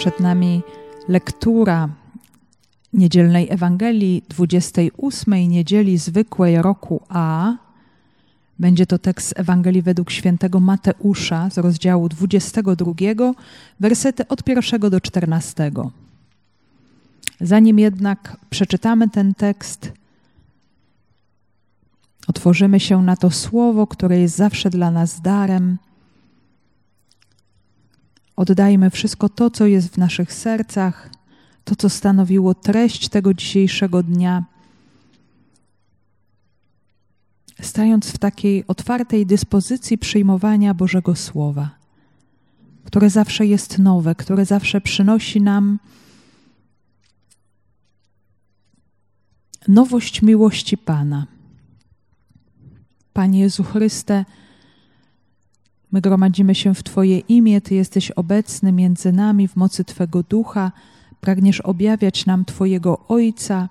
Przed nami lektura niedzielnej Ewangelii 28 niedzieli zwykłej roku A. Będzie to tekst Ewangelii według świętego Mateusza z rozdziału 22, wersety od 1 do 14. Zanim jednak przeczytamy ten tekst, otworzymy się na to słowo, które jest zawsze dla nas darem. Oddajmy wszystko to, co jest w naszych sercach, to, co stanowiło treść tego dzisiejszego dnia, stając w takiej otwartej dyspozycji przyjmowania Bożego Słowa, które zawsze jest nowe, które zawsze przynosi nam nowość miłości Pana. Panie Jezu Chryste, my gromadzimy się w Twoje imię, Ty jesteś obecny między nami w mocy Twego ducha, pragniesz objawiać nam Twojego Ojca,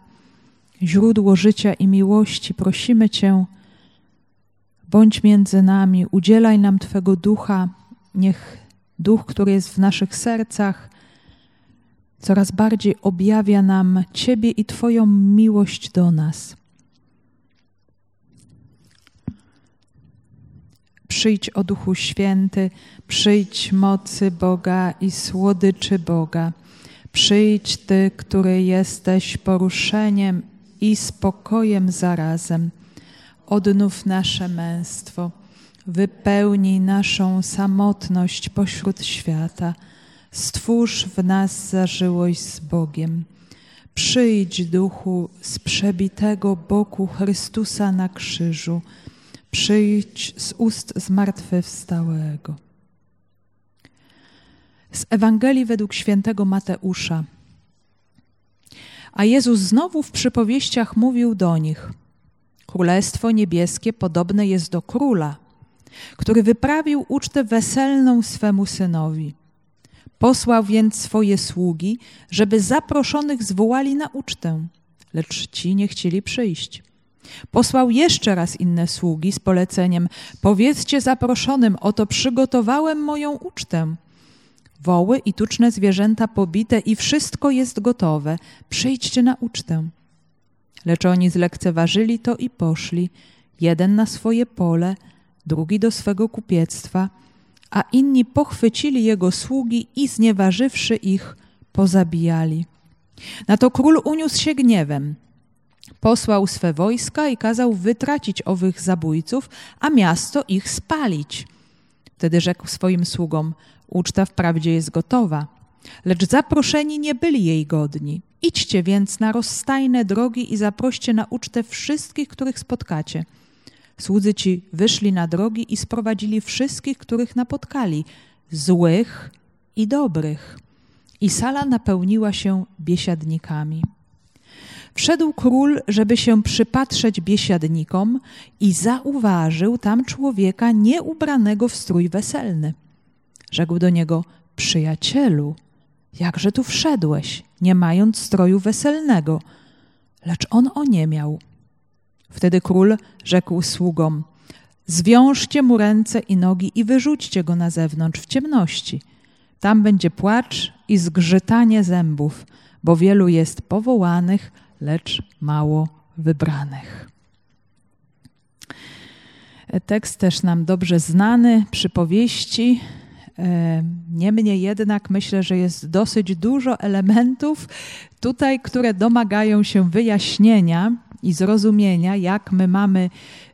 źródło życia i miłości. Prosimy Cię, bądź między nami, udzielaj nam Twego ducha, niech duch, który jest w naszych sercach, coraz bardziej objawia nam Ciebie i Twoją miłość do nas. Przyjdź o Duchu Święty, przyjdź mocy Boga i słodyczy Boga. Przyjdź Ty, który jesteś poruszeniem i spokojem zarazem. Odnów nasze męstwo, wypełnij naszą samotność pośród świata. Stwórz w nas zażyłość z Bogiem. Przyjdź, duchu, z przebitego boku Chrystusa na krzyżu przyjdź z ust zmartwychwstałego. Z Ewangelii według świętego Mateusza. A Jezus znowu w przypowieściach mówił do nich: Królestwo niebieskie podobne jest do króla, który wyprawił ucztę weselną swemu synowi. Posłał więc swoje sługi, żeby zaproszonych zwołali na ucztę, lecz ci nie chcieli przyjść. Posłał jeszcze raz inne sługi z poleceniem: Powiedzcie zaproszonym, oto przygotowałem moją ucztę. Woły i tuczne zwierzęta pobite i wszystko jest gotowe. Przyjdźcie na ucztę. Lecz oni zlekceważyli to i poszli, jeden na swoje pole, drugi do swego kupiectwa, a inni pochwycili jego sługi i znieważywszy ich, pozabijali. Na to król uniósł się gniewem posłał swe wojska i kazał wytracić owych zabójców, a miasto ich spalić. Wtedy rzekł swoim sługom: Uczta wprawdzie jest gotowa, lecz zaproszeni nie byli jej godni. Idźcie więc na rozstajne drogi i zaproście na ucztę wszystkich, których spotkacie. Słudzy ci wyszli na drogi i sprowadzili wszystkich, których napotkali, złych i dobrych. I sala napełniła się biesiadnikami. Wszedł król, żeby się przypatrzeć biesiadnikom i zauważył tam człowieka nieubranego w strój weselny. Rzekł do niego, przyjacielu, jakże tu wszedłeś, nie mając stroju weselnego? Lecz on oniemiał. Wtedy król rzekł sługom, zwiążcie mu ręce i nogi i wyrzućcie go na zewnątrz w ciemności. Tam będzie płacz i zgrzytanie zębów, bo wielu jest powołanych, lecz mało wybranych. Tekst też nam dobrze znany, przypowieści. E, niemniej jednak myślę, że jest dosyć dużo elementów tutaj, które domagają się wyjaśnienia i zrozumienia, jak my mamy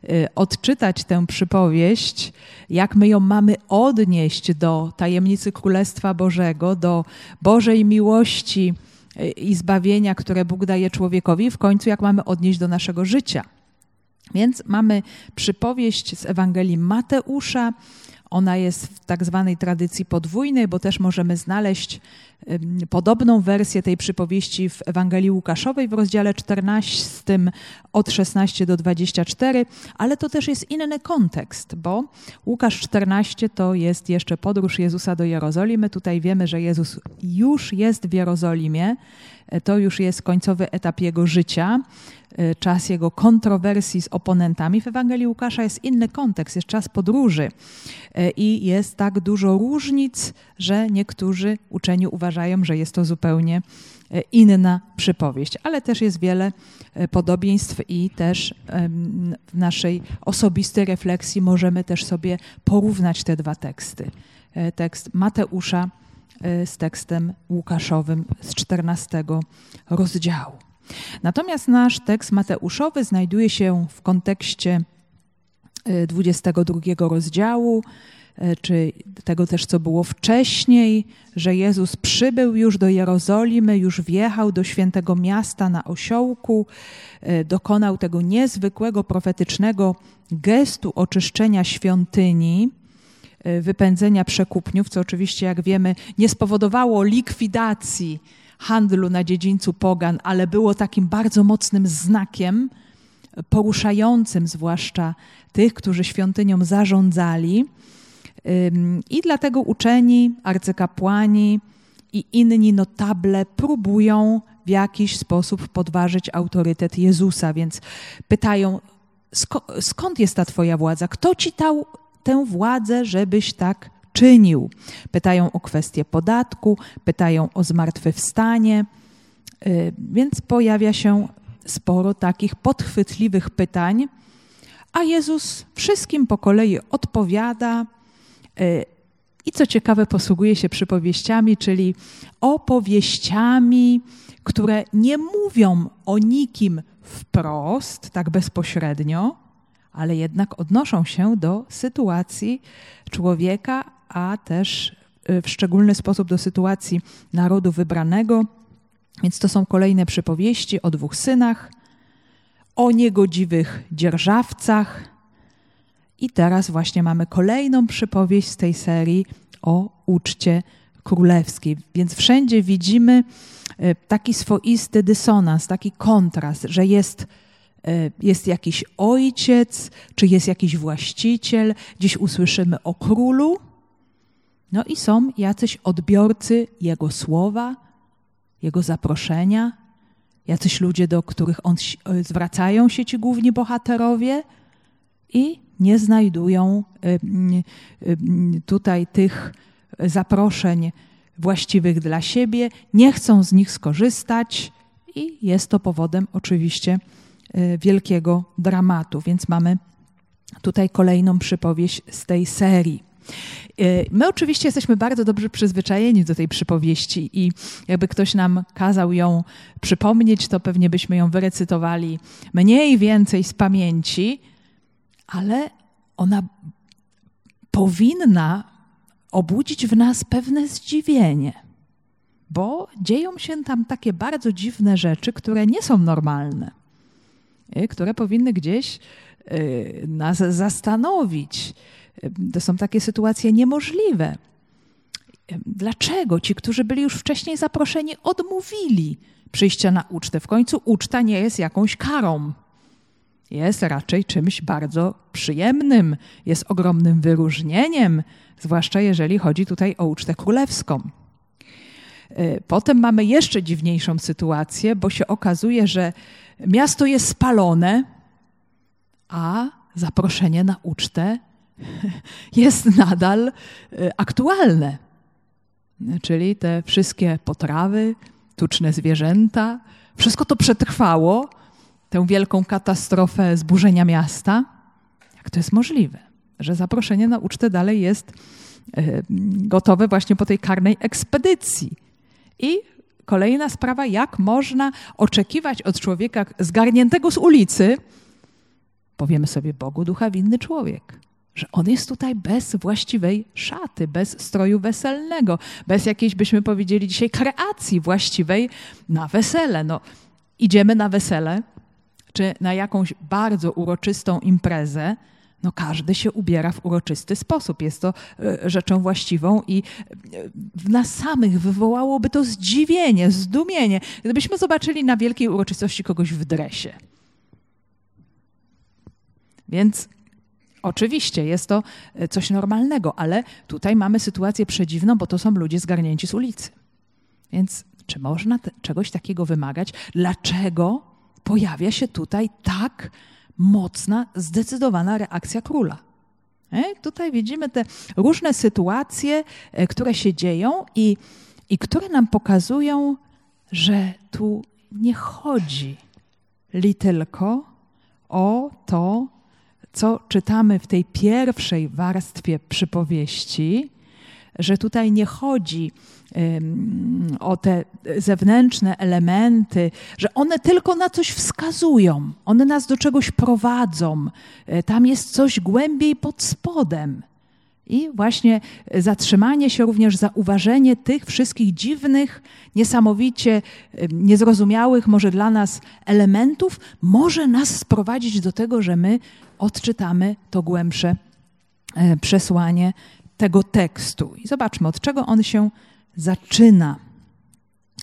e, odczytać tę przypowieść, jak my ją mamy odnieść do tajemnicy Królestwa Bożego, do Bożej miłości i zbawienia, które Bóg daje człowiekowi, w końcu jak mamy odnieść do naszego życia. Więc mamy przypowieść z Ewangelii Mateusza. Ona jest w tak zwanej tradycji podwójnej, bo też możemy znaleźć podobną wersję tej przypowieści w Ewangelii Łukaszowej w rozdziale 14 od 16 do 24, ale to też jest inny kontekst, bo Łukasz 14 to jest jeszcze podróż Jezusa do Jerozolimy. Tutaj wiemy, że Jezus już jest w Jerozolimie, to już jest końcowy etap jego życia, czas jego kontrowersji z oponentami. W Ewangelii Łukasza jest inny kontekst, jest czas podróży i jest tak dużo różnic, że niektórzy uczeni uważają, że jest to zupełnie inna przypowieść, ale też jest wiele podobieństw i też w naszej osobistej refleksji możemy też sobie porównać te dwa teksty. Tekst Mateusza z tekstem Łukaszowym z 14 rozdziału. Natomiast nasz tekst Mateuszowy znajduje się w kontekście 22 rozdziału, E, czy tego też, co było wcześniej, że Jezus przybył już do Jerozolimy, już wjechał do świętego miasta na osiołku, dokonał tego niezwykłego profetycznego gestu oczyszczenia świątyni, wypędzenia przekupniów, co oczywiście, jak wiemy, nie spowodowało likwidacji handlu na dziedzińcu pogan, ale było takim bardzo mocnym znakiem, poruszającym zwłaszcza tych, którzy świątynią zarządzali i dlatego uczeni, arcykapłani i inni notable próbują w jakiś sposób podważyć autorytet Jezusa, więc pytają, skąd jest ta Twoja władza? Kto ci dał tę władzę, żebyś tak czynił? Pytają o kwestię podatku, pytają o zmartwychwstanie, y, więc pojawia się sporo takich podchwytliwych pytań, a Jezus wszystkim po kolei odpowiada, i co ciekawe, posługuje się przypowieściami, czyli opowieściami, które nie mówią o nikim wprost, tak bezpośrednio, ale jednak odnoszą się do sytuacji człowieka, a też y, w szczególny sposób do sytuacji narodu wybranego. Więc to są kolejne przypowieści o dwóch synach, o niegodziwych dzierżawcach, i teraz właśnie mamy kolejną przypowieść z tej serii o uczcie królewskiej. Więc wszędzie widzimy e, taki swoisty dysonans, taki kontrast, że jest, jest jakiś ojciec, czy jest jakiś właściciel, gdzieś usłyszymy o królu, no i są jacyś odbiorcy jego słowa, jego zaproszenia, jacyś ludzie, do których on e, zwracają się ci główni bohaterowie i nie znajdują y, tutaj tych zaproszeń właściwych dla siebie, nie chcą z nich skorzystać i jest to powodem oczywiście wielkiego dramatu. Więc mamy tutaj kolejną przypowieść z tej serii. My oczywiście jesteśmy bardzo dobrze przyzwyczajeni do tej przypowieści i jakby ktoś nam kazał ją przypomnieć, to pewnie byśmy ją wyrecytowali mniej więcej z pamięci, ale ona powinna obudzić w nas pewne zdziwienie, bo dzieją się tam takie bardzo dziwne rzeczy, które nie są normalne, które powinny gdzieś y, nas zastanowić. To są takie sytuacje niemożliwe. Dlaczego ci, którzy byli już wcześniej zaproszeni, odmówili przyjścia na ucztę? W końcu uczta nie jest jakąś karą jest raczej czymś bardzo przyjemnym, jest ogromnym wyróżnieniem, zwłaszcza jeżeli chodzi tutaj o ucztę królewską. E, potem mamy jeszcze dziwniejszą sytuację, bo się okazuje, że miasto jest spalone, a zaproszenie na ucztę jest nadal e, aktualne. Czyli te wszystkie potrawy, tuczne zwierzęta, wszystko to przetrwało, tę wielką katastrofę zburzenia miasta? Jak to jest możliwe, że zaproszenie na ucztę dalej jest e, gotowe właśnie po tej karnej ekspedycji? I kolejna sprawa, jak można oczekiwać od człowieka zgarniętego z ulicy, powiemy sobie Bogu ducha winny człowiek, że on jest tutaj bez właściwej szaty, bez stroju weselnego, bez jakiejś, byśmy powiedzieli dzisiaj, kreacji właściwej na wesele. No, idziemy na wesele, czy na jakąś bardzo uroczystą imprezę, no każdy się ubiera w uroczysty sposób. Jest to e, rzeczą właściwą i e, w nas samych wywołałoby to zdziwienie, zdumienie, gdybyśmy zobaczyli na wielkiej uroczystości kogoś w dresie. Więc oczywiście jest to e, coś normalnego, ale tutaj mamy sytuację przedziwną, bo to są ludzie zgarnięci z ulicy. Więc Czy można te, czegoś takiego wymagać? Dlaczego pojawia się tutaj tak mocna, zdecydowana reakcja króla? E? Tutaj widzimy te różne sytuacje, e, które się dzieją i, i które nam pokazują, że tu nie chodzi li tylko o to, co czytamy w tej pierwszej warstwie przypowieści, że tutaj nie chodzi o te zewnętrzne elementy, że one tylko na coś wskazują, one nas do czegoś prowadzą, e, tam jest coś głębiej pod spodem. I właśnie zatrzymanie się, również zauważenie tych wszystkich dziwnych, niesamowicie niezrozumiałych może dla nas elementów, może nas sprowadzić do tego, że my odczytamy to głębsze e, przesłanie tego tekstu. I zobaczmy, od czego on się zaczyna.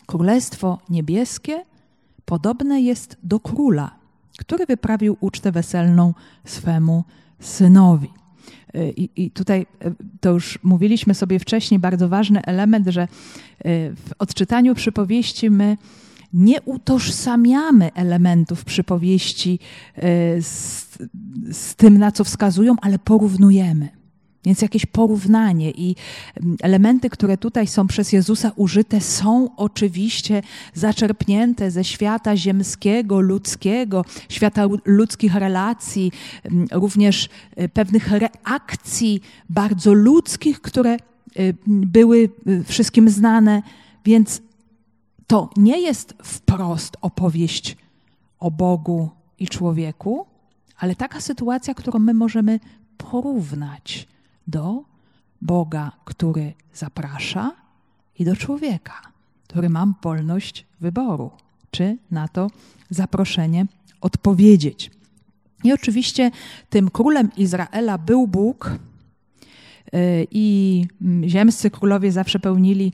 Królestwo niebieskie podobne jest do króla, który wyprawił ucztę weselną swemu synowi. I, I, tutaj e, to już mówiliśmy sobie wcześniej, bardzo ważny element, że e, w odczytaniu przypowieści my nie utożsamiamy elementów przypowieści z, z tym, na co wskazują, ale porównujemy. Więc jakieś porównanie i mm, elementy, które tutaj są przez Jezusa użyte, są oczywiście zaczerpnięte ze świata ziemskiego, ludzkiego, świata ludzkich relacji, mm, również y, pewnych reakcji bardzo ludzkich, które y, były y, wszystkim znane. Więc to nie jest wprost opowieść o Bogu i człowieku, ale taka sytuacja, którą my możemy porównać do Boga, który zaprasza, i do człowieka, który ma wolność wyboru, czy na to zaproszenie odpowiedzieć. I oczywiście tym królem Izraela był Bóg, y, i ziemscy królowie zawsze pełnili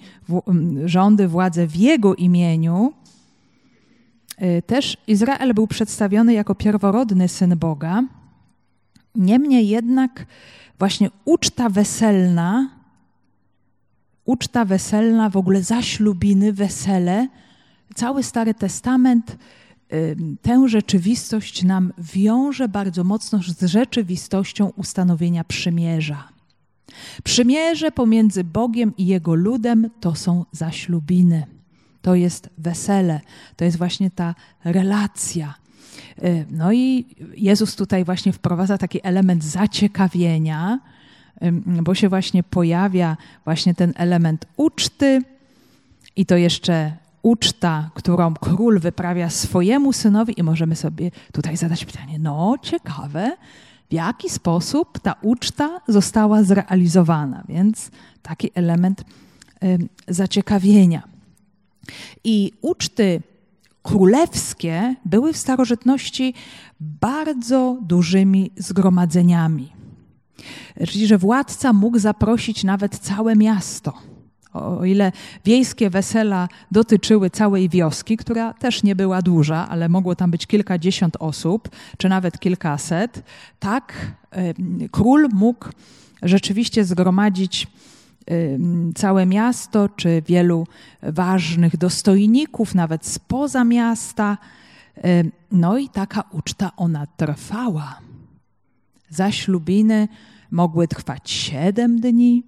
rządy, władzę w jego imieniu. Y, też Izrael był przedstawiony jako pierworodny syn Boga. Niemniej jednak właśnie uczta weselna, uczta weselna, w ogóle zaślubiny, wesele, cały Stary Testament tę rzeczywistość nam wiąże bardzo mocno z rzeczywistością ustanowienia przymierza. Przymierze pomiędzy Bogiem i Jego ludem to są zaślubiny. To jest wesele, to jest właśnie ta relacja. Y, no i Jezus tutaj właśnie wprowadza taki element zaciekawienia, bo się właśnie pojawia właśnie ten element uczty i to jeszcze uczta, którą król wyprawia swojemu synowi i możemy sobie tutaj zadać pytanie, no ciekawe, w jaki sposób ta uczta została zrealizowana, więc taki element zaciekawienia. I uczty królewskie były w starożytności bardzo dużymi zgromadzeniami. Czyli, że władca mógł zaprosić nawet całe miasto. O ile wiejskie wesela dotyczyły całej wioski, która też nie była duża, ale mogło tam być kilkadziesiąt osób, czy nawet kilkaset, tak król mógł rzeczywiście zgromadzić całe miasto, czy wielu ważnych dostojników, nawet spoza miasta. No i taka uczta ona trwała. Zaślubiny mogły trwać siedem dni.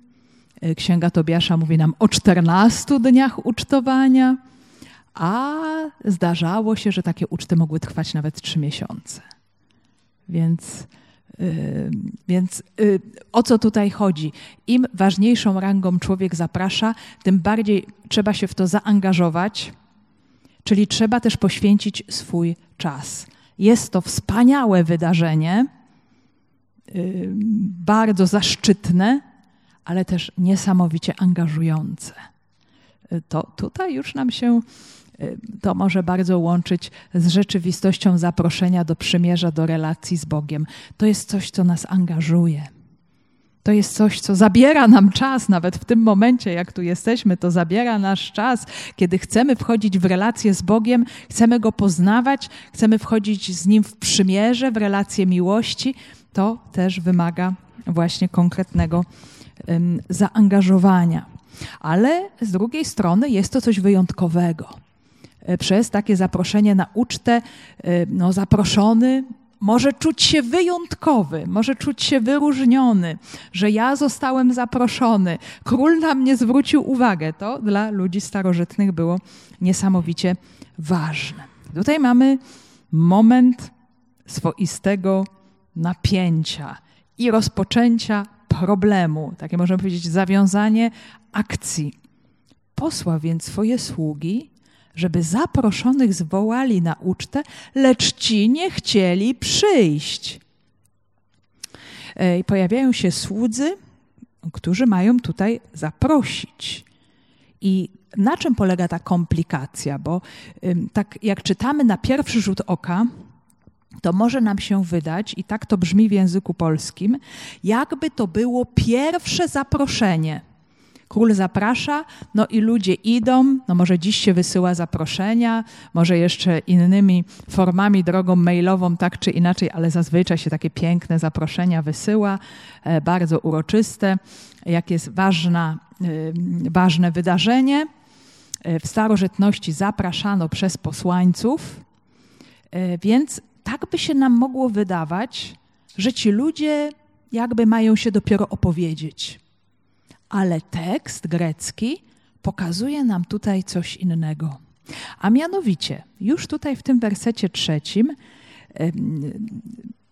Księga Tobiasza mówi nam o czternastu dniach ucztowania, a zdarzało się, że takie uczty mogły trwać nawet trzy miesiące. Więc więc y, o co tutaj chodzi? Im ważniejszą rangą człowiek zaprasza, tym bardziej trzeba się w to zaangażować, czyli trzeba też poświęcić swój czas. Jest to wspaniałe wydarzenie, bardzo zaszczytne, ale też niesamowicie angażujące. Y, to tutaj już nam się to może bardzo łączyć z rzeczywistością zaproszenia do przymierza, do relacji z Bogiem. To jest coś, co nas angażuje. To jest coś, co zabiera nam czas, nawet w tym momencie, jak tu jesteśmy, to zabiera nasz czas, kiedy chcemy wchodzić w relację z Bogiem, chcemy Go poznawać, chcemy wchodzić z Nim w przymierze, w relację miłości. To też wymaga właśnie konkretnego um, zaangażowania. Ale z drugiej strony jest to coś wyjątkowego. E, przez takie zaproszenie na ucztę, e, no, zaproszony może czuć się wyjątkowy, może czuć się wyróżniony, że ja zostałem zaproszony. Król na mnie zwrócił uwagę. To dla ludzi starożytnych było niesamowicie ważne. Tutaj mamy moment swoistego napięcia i rozpoczęcia problemu, takie możemy powiedzieć zawiązanie akcji. Posła więc swoje sługi, żeby zaproszonych zwołali na ucztę, lecz ci nie chcieli przyjść. E, I pojawiają się słudzy, którzy mają tutaj zaprosić. I na czym polega ta komplikacja? Bo tak jak czytamy na pierwszy rzut oka, to może nam się wydać, i tak to brzmi w języku polskim, jakby to było pierwsze zaproszenie. Król zaprasza, no i ludzie idą, no może dziś się wysyła zaproszenia, może jeszcze innymi formami, drogą mailową, tak czy inaczej, ale zazwyczaj się takie piękne zaproszenia wysyła, e, bardzo uroczyste, jak jest ważna, e, ważne wydarzenie. E, w starożytności zapraszano przez posłańców, więc tak by się nam mogło wydawać, że ci ludzie jakby mają się dopiero opowiedzieć. Ale tekst grecki pokazuje nam tutaj coś innego. A mianowicie, już tutaj w tym wersecie trzecim,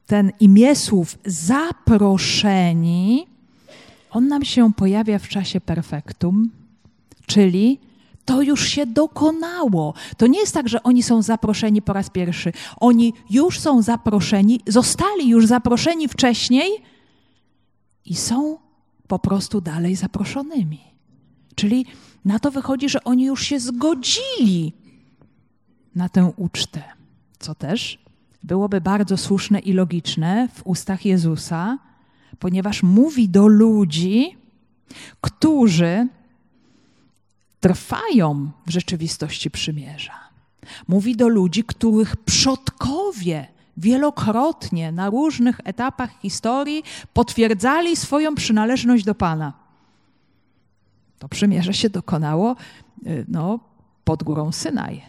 ten imię słów zaproszeni, on nam się pojawia w czasie perfektum, czyli to już się dokonało. To nie jest tak, że oni są zaproszeni po raz pierwszy. Oni już są zaproszeni, zostali już zaproszeni wcześniej i są po prostu dalej zaproszonymi. Czyli na to wychodzi, że oni już się zgodzili na tę ucztę, co też byłoby bardzo słuszne i logiczne w ustach Jezusa, ponieważ mówi do ludzi, którzy trwają w rzeczywistości przymierza. Mówi do ludzi, których przodkowie wielokrotnie na różnych etapach historii potwierdzali swoją przynależność do Pana. To przymierze się dokonało y, no, pod górą Synaj.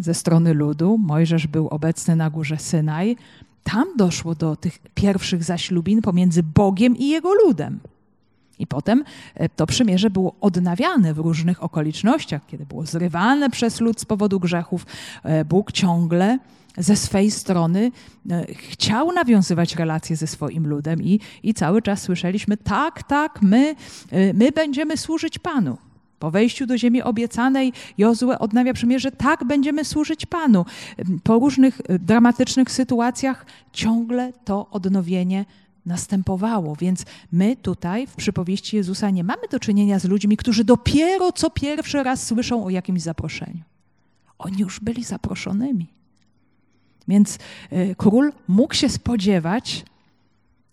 Ze strony ludu Mojżesz był obecny na górze Synaj. Tam doszło do tych pierwszych zaślubin pomiędzy Bogiem i jego ludem. I potem e, to przymierze było odnawiane w różnych okolicznościach, kiedy było zrywane przez lud z powodu grzechów. E, Bóg ciągle ze swej strony e, chciał nawiązywać relacje ze swoim ludem i, i cały czas słyszeliśmy, tak, tak, my, my będziemy służyć Panu. Po wejściu do ziemi obiecanej Jozue odnawia przymierze, tak będziemy służyć Panu. Po różnych dramatycznych sytuacjach ciągle to odnowienie następowało. Więc my tutaj w przypowieści Jezusa nie mamy do czynienia z ludźmi, którzy dopiero co pierwszy raz słyszą o jakimś zaproszeniu. Oni już byli zaproszonymi. Więc y, król mógł się spodziewać,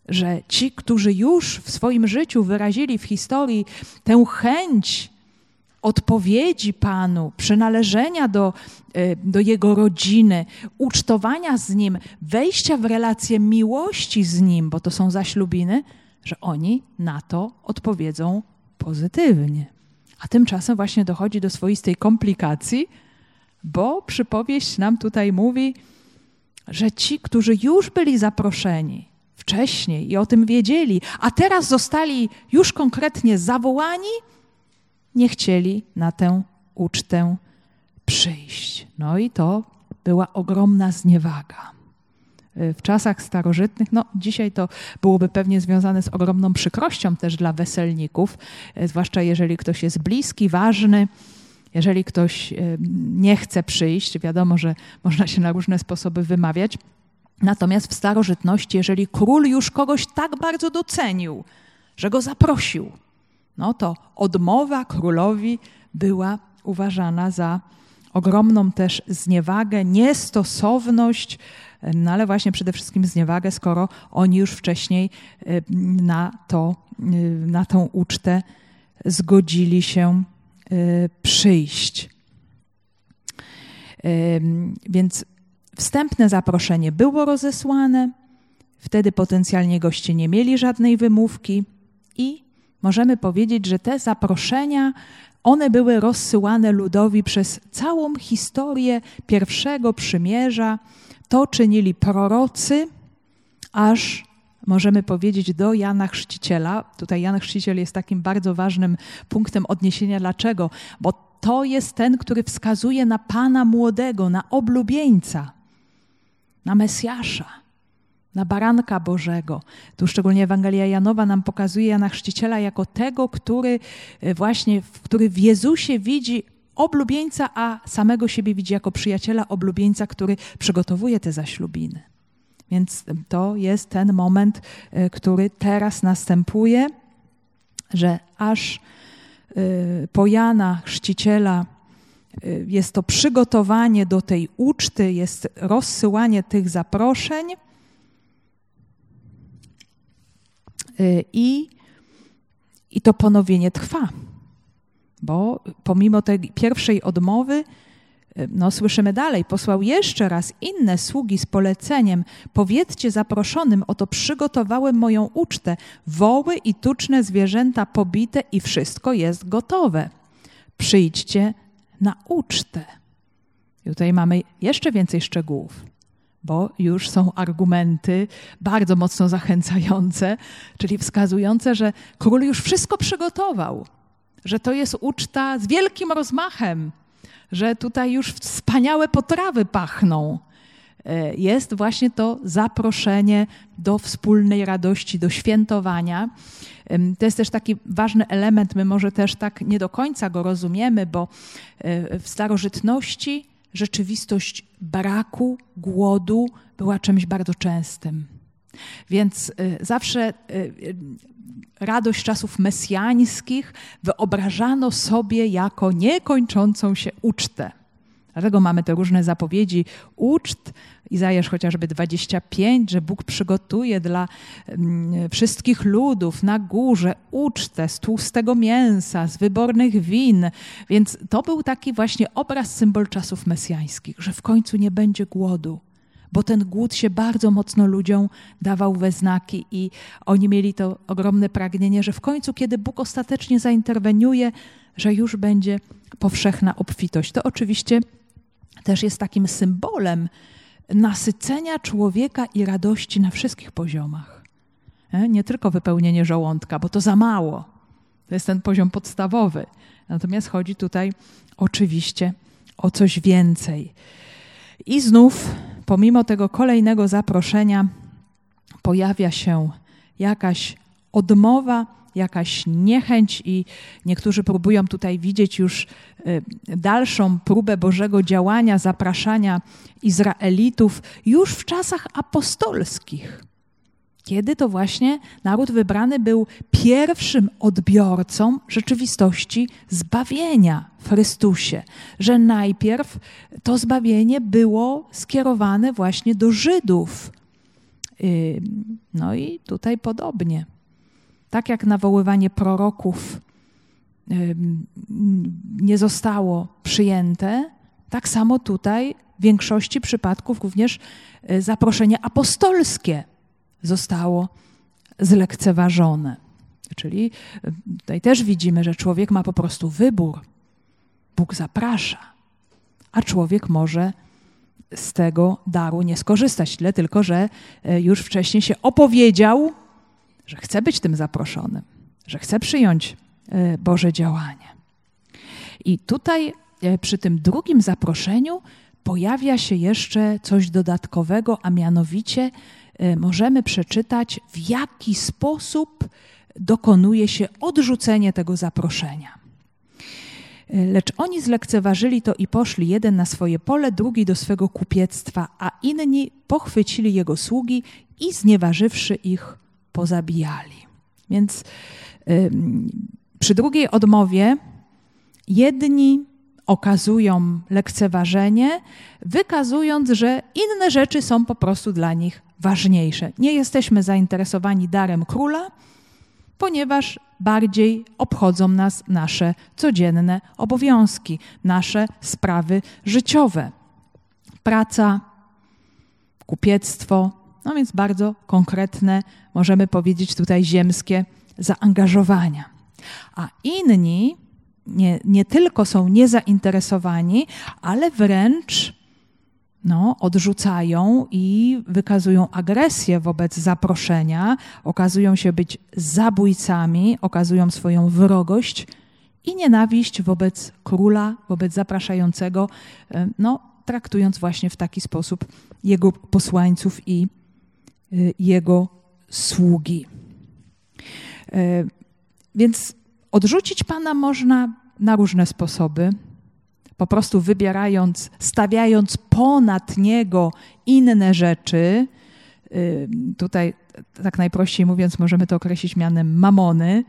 że ci, którzy już w swoim życiu wyrazili w historii tę chęć odpowiedzi Panu, przynależenia do, e, do Jego rodziny, ucztowania z Nim, wejścia w relację miłości z Nim, bo to są zaślubiny, że oni na to odpowiedzą pozytywnie. A tymczasem właśnie dochodzi do swoistej komplikacji, bo przypowieść nam tutaj mówi, że ci, którzy już byli zaproszeni wcześniej i o tym wiedzieli, a teraz zostali już konkretnie zawołani, nie chcieli na tę ucztę przyjść. No i to była ogromna zniewaga. W czasach starożytnych, no dzisiaj to byłoby pewnie związane z ogromną przykrością też dla weselników, zwłaszcza jeżeli ktoś jest bliski, ważny, jeżeli ktoś nie chce przyjść, wiadomo, że można się na różne sposoby wymawiać. Natomiast w starożytności, jeżeli król już kogoś tak bardzo docenił, że go zaprosił, no to odmowa królowi była uważana za ogromną też zniewagę, niestosowność, no ale właśnie przede wszystkim zniewagę, skoro oni już wcześniej na, to, y, na tą ucztę zgodzili się przyjść. Więc wstępne zaproszenie było rozesłane, wtedy potencjalnie goście nie mieli żadnej wymówki i możemy powiedzieć, że te zaproszenia, one były rozsyłane ludowi przez całą historię pierwszego przymierza. To czynili prorocy, aż możemy powiedzieć do Jana Chrzciciela. Tutaj Jan Chrzciciel jest takim bardzo ważnym punktem odniesienia. Dlaczego? Bo to jest ten, który wskazuje na Pana młodego, na oblubieńca, na Mesjasza, na baranka Bożego. Tu szczególnie Ewangelia Janowa nam pokazuje Jana Chrzciciela jako tego, który e, właśnie, który w Jezusie widzi oblubieńca, a samego siebie widzi jako przyjaciela oblubieńca, który przygotowuje te zaślubiny. Więc to jest ten moment, e, który teraz następuje, że aż e, po Jana Chrzciciela e, jest to przygotowanie do tej uczty, jest rozsyłanie tych zaproszeń i, i to ponowienie trwa. Bo pomimo tej pierwszej odmowy, no, słyszymy dalej, posłał jeszcze raz inne sługi z poleceniem: Powiedzcie zaproszonym, oto przygotowałem moją ucztę, woły i tuczne zwierzęta pobite i wszystko jest gotowe. Przyjdźcie na ucztę. I tutaj mamy jeszcze więcej szczegółów, bo już są argumenty bardzo mocno zachęcające, czyli wskazujące, że król już wszystko przygotował, że to jest uczta z wielkim rozmachem że tutaj już wspaniałe potrawy pachną. E, jest właśnie to zaproszenie do wspólnej radości, do świętowania. To jest też taki ważny element, my może też tak nie do końca go rozumiemy, bo e, w starożytności rzeczywistość braku, głodu była czymś bardzo częstym. Więc e, zawsze radość czasów mesjańskich wyobrażano sobie jako niekończącą się ucztę. Dlatego mamy te różne zapowiedzi uczt, Izajasz chociażby 25, że Bóg przygotuje dla mm, wszystkich ludów na górze ucztę z tłustego mięsa, z wybornych win. Więc to był taki właśnie obraz, symbol czasów mesjańskich, że w końcu nie będzie głodu bo ten głód się bardzo mocno ludziom dawał we znaki i oni mieli to ogromne pragnienie, że w końcu, kiedy Bóg ostatecznie zainterweniuje, że już będzie powszechna obfitość. To oczywiście też jest takim symbolem nasycenia człowieka i radości na wszystkich poziomach. E, nie tylko wypełnienie żołądka, bo to za mało. To jest ten poziom podstawowy. Natomiast chodzi tutaj oczywiście o coś więcej. I znów pomimo tego kolejnego zaproszenia pojawia się jakaś odmowa, jakaś niechęć, i niektórzy próbują tutaj widzieć już y, dalszą próbę Bożego działania, zapraszania Izraelitów już w czasach apostolskich kiedy to właśnie naród wybrany był pierwszym odbiorcą rzeczywistości zbawienia w Chrystusie, że najpierw to zbawienie było skierowane właśnie do Żydów. No i tutaj podobnie. Tak jak nawoływanie proroków nie zostało przyjęte, tak samo tutaj w większości przypadków również y, zaproszenie apostolskie zostało zlekceważone. Czyli e, tutaj też widzimy, że człowiek ma po prostu wybór. Bóg zaprasza, a człowiek może z tego daru nie skorzystać. Tyle tylko, że e, już wcześniej się opowiedział, że chce być tym zaproszonym, że chce przyjąć e, Boże działanie. I tutaj przy tym drugim zaproszeniu pojawia się jeszcze coś dodatkowego, a mianowicie możemy przeczytać, w jaki sposób dokonuje się odrzucenie tego zaproszenia. Y, lecz oni zlekceważyli to i poszli, jeden na swoje pole, drugi do swego kupiectwa, a inni pochwycili jego sługi i znieważywszy ich, pozabijali. Więc przy drugiej odmowie jedni okazują lekceważenie, wykazując, że inne rzeczy są po prostu dla nich ważniejsze. Nie jesteśmy zainteresowani darem króla, ponieważ bardziej obchodzą nas nasze codzienne obowiązki, nasze sprawy życiowe. Praca, kupiectwo, no więc bardzo konkretne, możemy powiedzieć tutaj ziemskie zaangażowania. A inni nie, nie tylko są niezainteresowani, ale wręcz no, odrzucają i wykazują agresję wobec zaproszenia, okazują się być zabójcami, okazują swoją wrogość i nienawiść wobec króla, wobec zapraszającego, e, no, traktując właśnie w taki sposób jego posłańców i e, jego sługi. E, więc odrzucić Pana można na różne sposoby po prostu wybierając, stawiając ponad niego inne rzeczy. Tutaj, tak najprościej mówiąc, możemy to określić mianem mamony,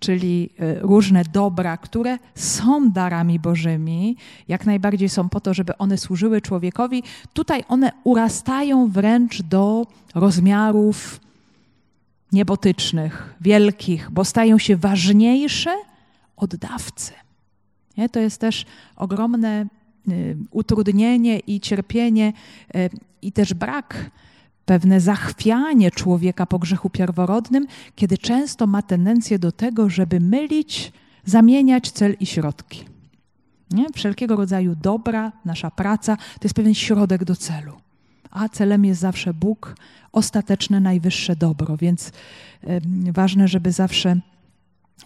czyli y, różne dobra, które są darami Bożymi, jak najbardziej są po to, żeby one służyły człowiekowi. Tutaj one urastają wręcz do rozmiarów niebotycznych, wielkich, bo stają się ważniejsze od dawcy. Nie? To jest też ogromne y, utrudnienie i cierpienie y, i też brak pewne zachwianie człowieka po grzechu pierworodnym, kiedy często ma tendencję do tego, żeby mylić, zamieniać cel i środki. Nie? Wszelkiego rodzaju dobra, nasza praca to jest pewien środek do celu, a celem jest zawsze Bóg, ostateczne, najwyższe dobro, więc y, ważne, żeby zawsze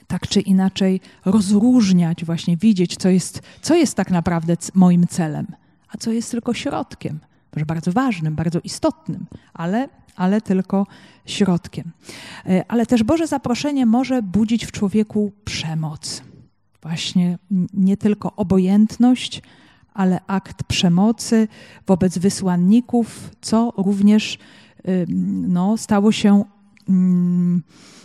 tak czy inaczej rozróżniać, właśnie widzieć, co jest, co jest tak naprawdę moim celem, a co jest tylko środkiem. Może bardzo ważnym, bardzo istotnym, ale, ale tylko środkiem. E, ale też Boże zaproszenie może budzić w człowieku przemoc. Właśnie nie tylko obojętność, ale akt przemocy wobec wysłanników, co również no, stało się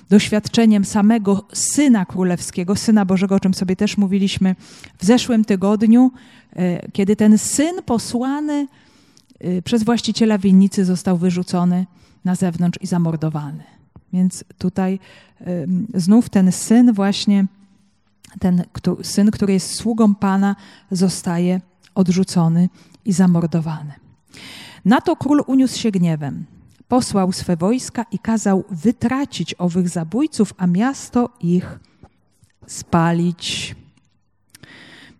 doświadczeniem samego Syna Królewskiego, Syna Bożego, o czym sobie też mówiliśmy w zeszłym tygodniu, e, kiedy ten Syn posłany e, przez właściciela winnicy został wyrzucony na zewnątrz i zamordowany. Więc tutaj znów ten Syn właśnie, ten Syn, który jest sługą Pana, zostaje odrzucony i zamordowany. Na to król uniósł się gniewem posłał swe wojska i kazał wytracić owych zabójców, a miasto ich spalić.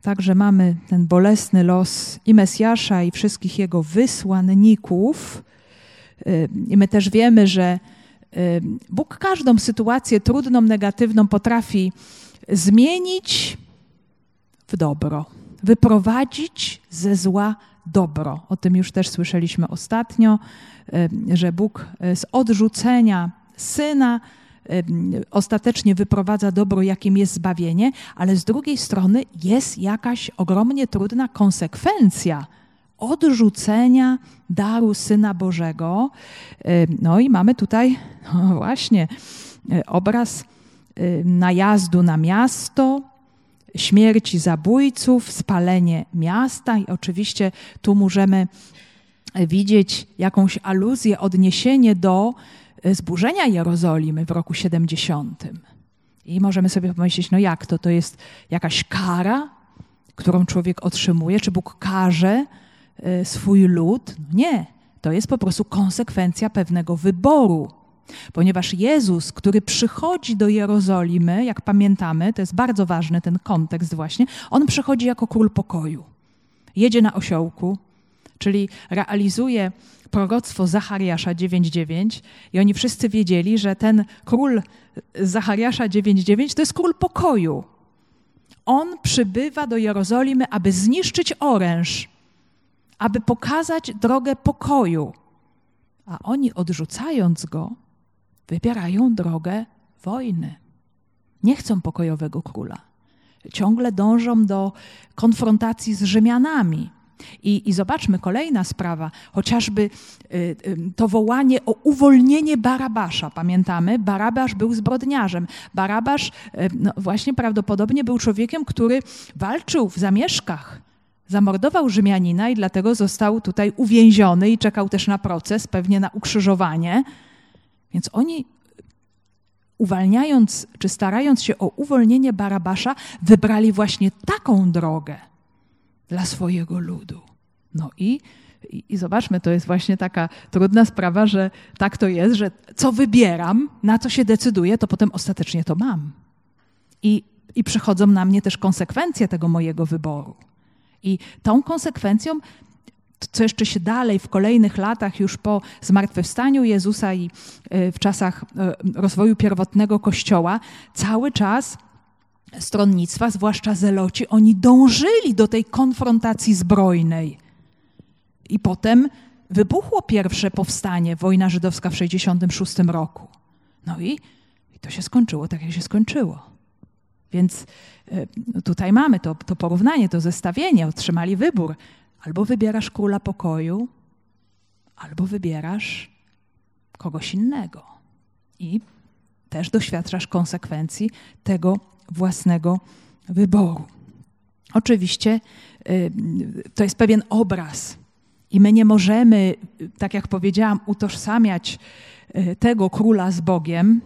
Także mamy ten bolesny los i Mesjasza, i wszystkich jego wysłanników. Y, I my też wiemy, że y, Bóg każdą sytuację trudną, negatywną potrafi zmienić w dobro, wyprowadzić ze zła dobro. O tym już też słyszeliśmy ostatnio, że Bóg e, z odrzucenia syna ostatecznie wyprowadza dobro, jakim jest zbawienie, ale z drugiej strony jest jakaś ogromnie trudna konsekwencja odrzucenia daru Syna Bożego. No i mamy tutaj no właśnie obraz najazdu na miasto, śmierci zabójców, spalenie miasta i oczywiście tu możemy widzieć jakąś aluzję, odniesienie do e, zburzenia Jerozolimy w roku 70. I możemy sobie pomyśleć, no jak to? To jest jakaś kara, którą człowiek otrzymuje? Czy Bóg karze e, swój lud? Nie. To jest po prostu konsekwencja pewnego wyboru. Ponieważ Jezus, który przychodzi do Jerozolimy, jak pamiętamy, to jest bardzo ważny ten kontekst właśnie, on przychodzi jako król pokoju. Jedzie na osiołku, czyli realizuje proroctwo Zachariasza 9:9 i oni wszyscy wiedzieli, że ten król Zachariasza 9:9 to jest król pokoju. On przybywa do Jerozolimy, aby zniszczyć oręż, aby pokazać drogę pokoju. A oni odrzucając go, wybierają drogę wojny. Nie chcą pokojowego króla. Ciągle dążą do konfrontacji z Rzymianami. I, I, zobaczmy, kolejna sprawa, chociażby y, y, to wołanie o uwolnienie Barabasza. Pamiętamy, Barabasz był zbrodniarzem. Barabasz y, no, właśnie prawdopodobnie był człowiekiem, który walczył w zamieszkach. Zamordował Rzymianina i dlatego został tutaj uwięziony i czekał też na proces, pewnie na ukrzyżowanie. Więc oni uwalniając, czy starając się o uwolnienie Barabasza, wybrali właśnie taką drogę dla swojego ludu. No i, i, i, zobaczmy, to jest właśnie taka trudna sprawa, że tak to jest, że co wybieram, na co się decyduję, to potem ostatecznie to mam. I, I przychodzą na mnie też konsekwencje tego mojego wyboru. I tą konsekwencją co jeszcze się dalej w kolejnych latach, już po zmartwychwstaniu Jezusa i e, w czasach e, rozwoju pierwotnego Kościoła, cały czas stronnictwa, zwłaszcza zeloci, oni dążyli do tej konfrontacji zbrojnej. I potem wybuchło pierwsze powstanie, wojna żydowska w 66 roku. No i, i to się skończyło tak, jak się skończyło. Więc e, tutaj mamy to, to porównanie, to zestawienie, otrzymali wybór. Albo wybierasz króla pokoju, albo wybierasz kogoś innego. I też doświadczasz konsekwencji tego własnego wyboru. Oczywiście y, to jest pewien obraz, i my nie możemy, tak jak powiedziałam, utożsamiać y, tego króla z Bogiem,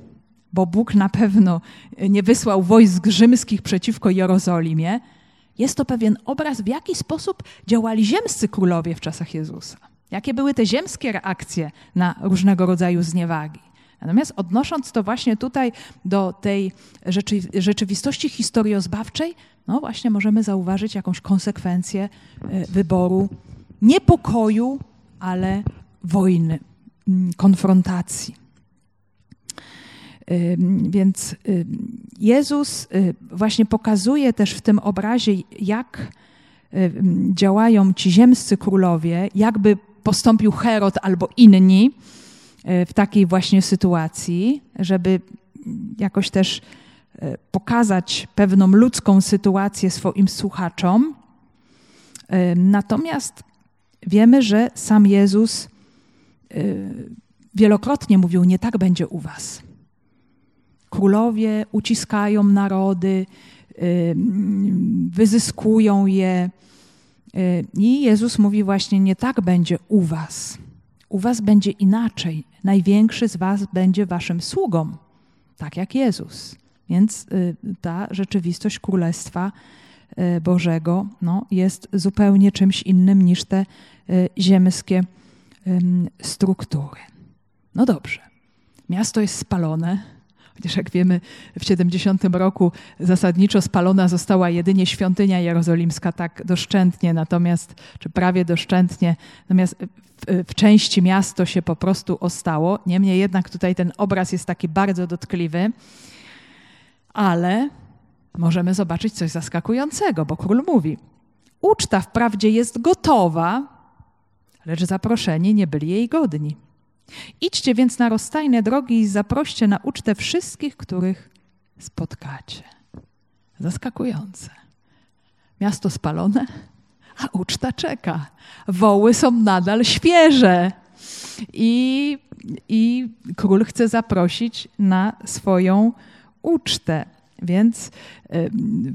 bo Bóg na pewno nie wysłał wojsk rzymskich przeciwko Jerozolimie, jest to pewien obraz, w jaki sposób działali ziemscy królowie w czasach Jezusa. Jakie były te ziemskie reakcje na różnego rodzaju zniewagi. Natomiast odnosząc to właśnie tutaj do tej rzeczy, rzeczywistości historiozbawczej, no właśnie możemy zauważyć jakąś konsekwencję e, wyboru niepokoju, ale wojny, mm, konfrontacji. Więc Jezus y, właśnie pokazuje też w tym obrazie, jak działają ci ziemscy królowie, jakby postąpił Herod albo inni y, w takiej właśnie sytuacji, żeby jakoś też y, pokazać pewną ludzką sytuację swoim słuchaczom. Natomiast wiemy, że sam Jezus wielokrotnie mówił: Nie tak będzie u Was. Królowie uciskają narody, wyzyskują je. Y, I Jezus mówi właśnie, nie tak będzie u was. U was będzie inaczej. Największy z was będzie waszym sługą, tak jak Jezus. Więc y, ta rzeczywistość Królestwa y, Bożego no, jest zupełnie czymś innym niż te ziemskie struktury. No dobrze, miasto jest spalone, Chociaż jak wiemy, w 70 roku zasadniczo spalona została jedynie świątynia jerozolimska tak doszczętnie, natomiast, czy prawie doszczętnie, natomiast w, w części miasto się po prostu ostało. Niemniej jednak tutaj ten obraz jest taki bardzo dotkliwy, ale możemy zobaczyć coś zaskakującego, bo król mówi: Uczta wprawdzie jest gotowa, lecz zaproszeni nie byli jej godni. Idźcie więc na rozstajne drogi i zaproście na ucztę wszystkich, których spotkacie. Zaskakujące. Miasto spalone, a uczta czeka. Woły są nadal świeże. I, I król chce zaprosić na swoją ucztę. Więc y,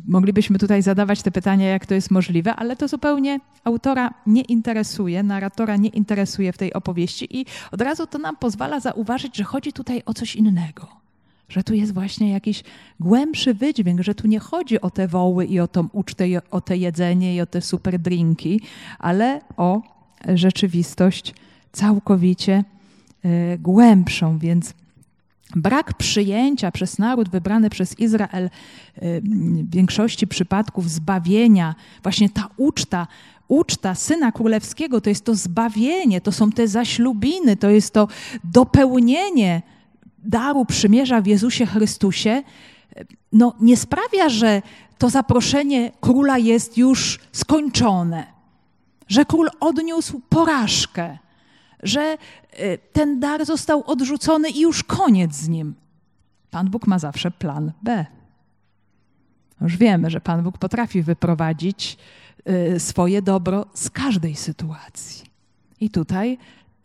moglibyśmy tutaj zadawać te pytania, jak to jest możliwe, ale to zupełnie autora nie interesuje, narratora nie interesuje w tej opowieści i od razu to nam pozwala zauważyć, że chodzi tutaj o coś innego. Że tu jest właśnie jakiś głębszy wydźwięk, że tu nie chodzi o te woły i o tą ucztę, i o te jedzenie i o te super drinki, ale o rzeczywistość całkowicie y, głębszą, więc Brak przyjęcia przez naród wybrany przez Izrael y, w większości przypadków zbawienia, właśnie ta uczta, uczta Syna Królewskiego to jest to zbawienie, to są te zaślubiny, to jest to dopełnienie daru przymierza w Jezusie Chrystusie, no nie sprawia, że to zaproszenie króla jest już skończone, że król odniósł porażkę, że y, ten dar został odrzucony i już koniec z nim. Pan Bóg ma zawsze plan B. Już wiemy, że Pan Bóg potrafi wyprowadzić y, swoje dobro z każdej sytuacji. I tutaj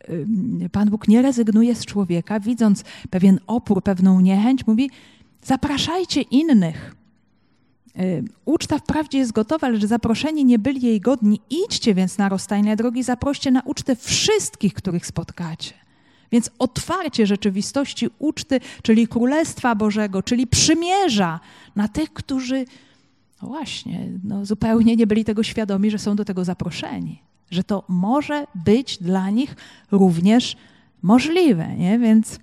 y, Pan Bóg nie rezygnuje z człowieka, widząc pewien opór, pewną niechęć, mówi: Zapraszajcie innych. Y, uczta wprawdzie jest gotowa, lecz zaproszeni nie byli jej godni. Idźcie więc na rozstajne drogi, zaproście na ucztę wszystkich, których spotkacie. Więc otwarcie rzeczywistości uczty, czyli Królestwa Bożego, czyli przymierza na tych, którzy no właśnie, no zupełnie nie byli tego świadomi, że są do tego zaproszeni. Że to może być dla nich również możliwe. Nie? Więc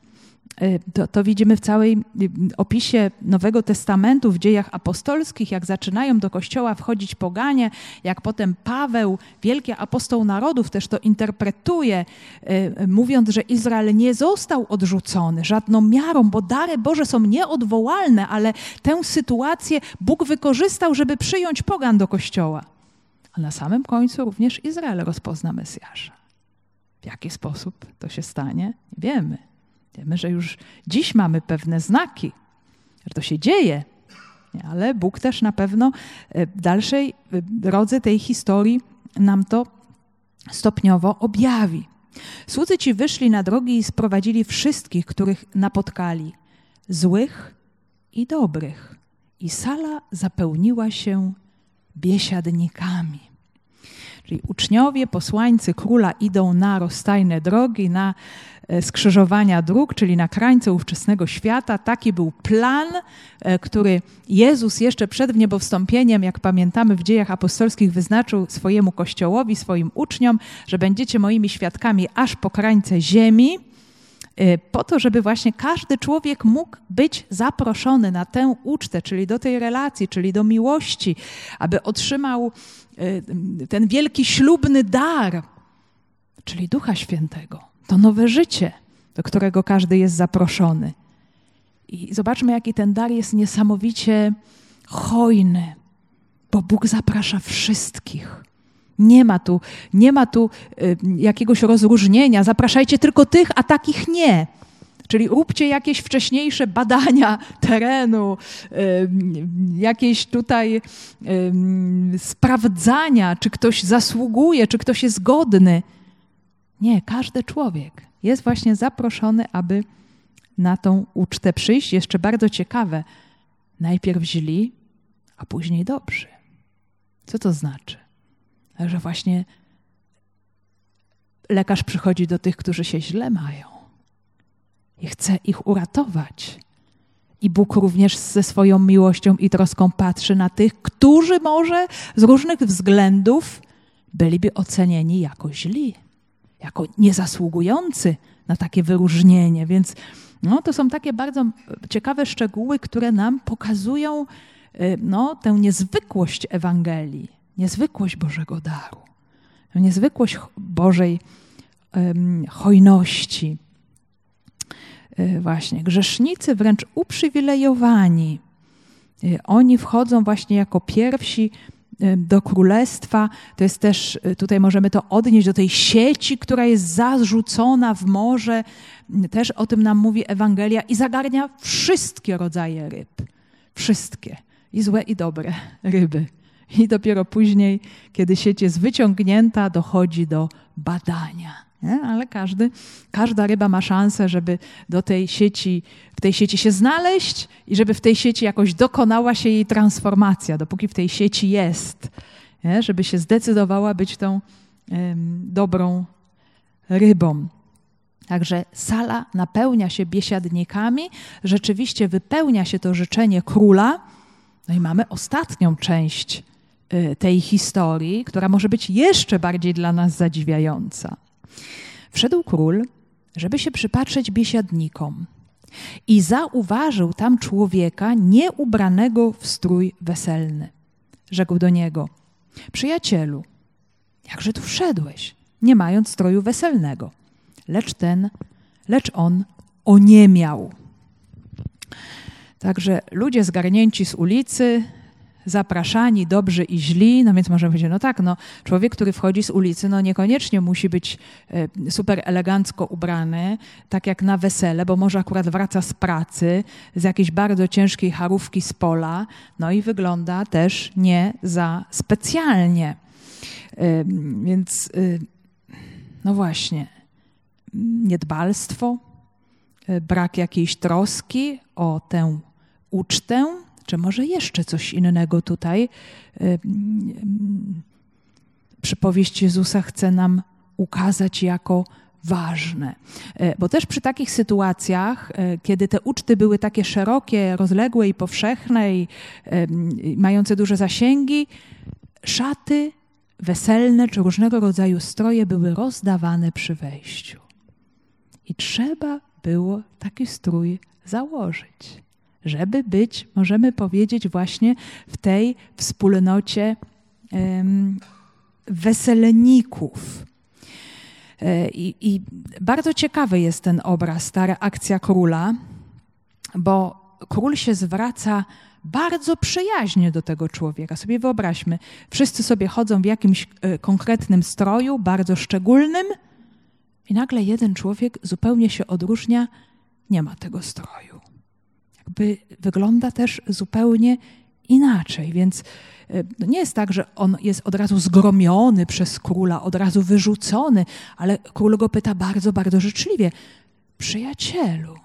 to, to, widzimy w całej y, opisie Nowego Testamentu, w dziejach apostolskich, jak zaczynają do kościoła wchodzić poganie, jak potem Paweł, wielki apostoł narodów, też to interpretuje, y, mówiąc, że Izrael nie został odrzucony żadną miarą, bo dary Boże są nieodwołalne, ale tę sytuację Bóg wykorzystał, żeby przyjąć pogan do kościoła. A na samym końcu również Izrael rozpozna Mesjasza. W jaki sposób to się stanie? Nie wiemy. Wiemy, że już dziś mamy pewne znaki, że to się dzieje, ale Bóg też na pewno e, w dalszej e, drodze tej historii nam to stopniowo objawi. Słudzy ci wyszli na drogi i sprowadzili wszystkich, których napotkali, złych i dobrych. I sala zapełniła się biesiadnikami. Czyli uczniowie, posłańcy króla idą na rozstajne drogi, na skrzyżowania dróg, czyli na krańce ówczesnego świata. Taki był plan, e, który Jezus jeszcze przed wniebowstąpieniem, jak pamiętamy w dziejach apostolskich, wyznaczył swojemu kościołowi, swoim uczniom, że będziecie moimi świadkami aż po krańce ziemi e, po to, żeby właśnie każdy człowiek mógł być zaproszony na tę ucztę, czyli do tej relacji, czyli do miłości, aby otrzymał ten wielki ślubny dar, czyli Ducha Świętego, to nowe życie, do którego każdy jest zaproszony. I zobaczmy, jaki ten dar jest niesamowicie hojny, bo Bóg zaprasza wszystkich. Nie ma tu, nie ma tu y, jakiegoś rozróżnienia. Zapraszajcie tylko tych, a takich nie. Czyli róbcie jakieś wcześniejsze badania terenu, jakieś tutaj sprawdzania, czy ktoś zasługuje, czy ktoś jest godny. Nie, każdy człowiek jest właśnie zaproszony, aby na tą ucztę przyjść. Jeszcze bardzo ciekawe, najpierw źli, a później dobrzy. Co to znaczy? Że właśnie lekarz przychodzi do tych, którzy się źle mają i chce ich uratować. I Bóg również ze swoją miłością i troską patrzy na tych, którzy może z różnych względów byliby ocenieni jako źli, jako niezasługujący na takie wyróżnienie. Więc no, to są takie bardzo ciekawe szczegóły, które nam pokazują y, no, tę niezwykłość Ewangelii, niezwykłość Bożego daru, niezwykłość Bożej um, hojności. Y, właśnie grzesznicy wręcz uprzywilejowani. Y, oni wchodzą właśnie jako pierwsi do królestwa. To jest też, tutaj możemy to odnieść do tej sieci, która jest zarzucona w morze. Też o tym nam mówi Ewangelia i zagarnia wszystkie rodzaje ryb. Wszystkie. I złe, i dobre ryby. I dopiero później, kiedy sieć jest wyciągnięta, dochodzi do badania nie? Ale każdy, każda ryba ma szansę, żeby do tej sieci, w tej sieci się znaleźć i żeby w tej sieci jakoś dokonała się jej transformacja, dopóki w tej sieci jest, nie? żeby się zdecydowała być tą um, dobrą rybą. Także sala napełnia się biesiadnikami, rzeczywiście wypełnia się to życzenie króla. No i mamy ostatnią część y, tej historii, która może być jeszcze bardziej dla nas zadziwiająca. Wszedł król, żeby się przypatrzeć biesiadnikom i zauważył tam człowieka nieubranego w strój weselny. Rzekł do niego: Przyjacielu, jakże tu wszedłeś, nie mając stroju weselnego? Lecz ten, lecz on oniemiał. Także ludzie zgarnięci z ulicy zapraszani, dobrzy i źli, no więc możemy powiedzieć, no tak, no człowiek, który wchodzi z ulicy, no niekoniecznie musi być e, super elegancko ubrany, tak jak na wesele, bo może akurat wraca z pracy, z jakiejś bardzo ciężkiej harówki z pola, no i wygląda też nie za specjalnie. E, więc e, no właśnie, niedbalstwo, brak jakiejś troski o tę ucztę, czy może jeszcze coś innego tutaj przypowieść Jezusa chce nam ukazać jako ważne. E, bo też przy takich sytuacjach, e, kiedy te uczty były takie szerokie, rozległe i powszechne i mające duże zasięgi, szaty weselne czy różnego rodzaju stroje były rozdawane przy wejściu. I trzeba było taki strój założyć. Żeby być, możemy powiedzieć, właśnie w tej wspólnocie um, weselników. E, I, I, bardzo ciekawy jest ten obraz, ta reakcja króla, bo król się zwraca bardzo przyjaźnie do tego człowieka. Sobie wyobraźmy, wszyscy sobie chodzą w jakimś e, konkretnym stroju, bardzo szczególnym, i nagle jeden człowiek zupełnie się odróżnia, nie ma tego stroju. Jakby wygląda też zupełnie inaczej, więc e, no nie jest tak, że on jest od razu zgromiony przez króla, od razu wyrzucony, ale król go pyta bardzo, bardzo życzliwie: Przyjacielu,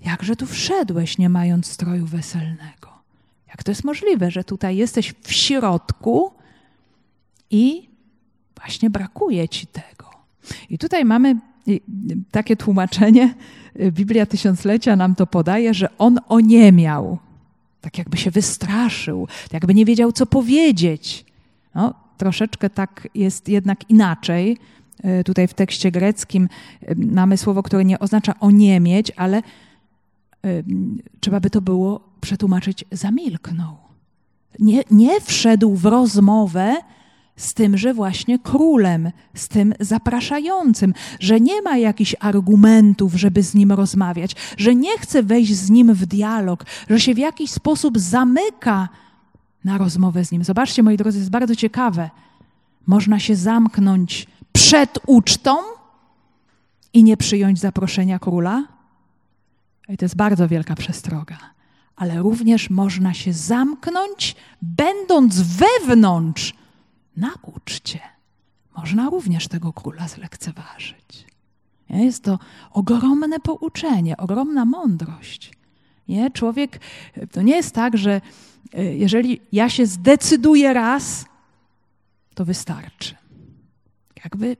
jakże tu wszedłeś, nie mając stroju weselnego? Jak to jest możliwe, że tutaj jesteś w środku i właśnie brakuje ci tego? I tutaj mamy takie tłumaczenie, Biblia Tysiąclecia nam to podaje, że on oniemiał, tak jakby się wystraszył, jakby nie wiedział, co powiedzieć. No, troszeczkę tak jest jednak inaczej. E, tutaj w tekście greckim e, mamy słowo, które nie oznacza oniemieć, ale trzeba by to było przetłumaczyć zamilknął. Nie, nie wszedł w rozmowę z tymże właśnie królem, z tym zapraszającym, że nie ma jakichś argumentów, żeby z nim rozmawiać, że nie chce wejść z nim w dialog, że się w jakiś sposób zamyka na rozmowę z nim. Zobaczcie, moi drodzy, jest bardzo ciekawe. Można się zamknąć przed ucztą i nie przyjąć zaproszenia króla. I to jest bardzo wielka przestroga. Ale również można się zamknąć, będąc wewnątrz na uczcie. Można również tego króla zlekceważyć. Jest to ogromne pouczenie, ogromna mądrość. Nie? Człowiek, to nie jest tak, że e, jeżeli ja się zdecyduję raz, to wystarczy. Jakby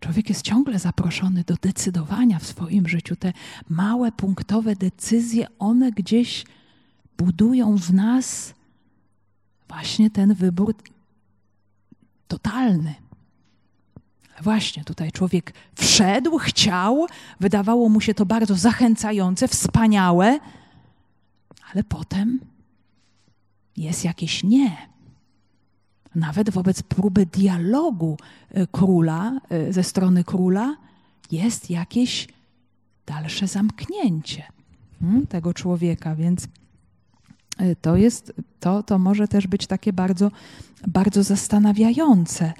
człowiek jest ciągle zaproszony do decydowania w swoim życiu. Te małe, punktowe decyzje, one gdzieś budują w nas właśnie ten wybór totalny. Właśnie tutaj człowiek wszedł, chciał, wydawało mu się to bardzo zachęcające, wspaniałe, ale potem jest jakieś nie. Nawet wobec próby dialogu e, króla, e, ze strony króla, jest jakieś dalsze zamknięcie hmm, tego człowieka, więc to jest, to, to może też być takie bardzo bardzo zastanawiające.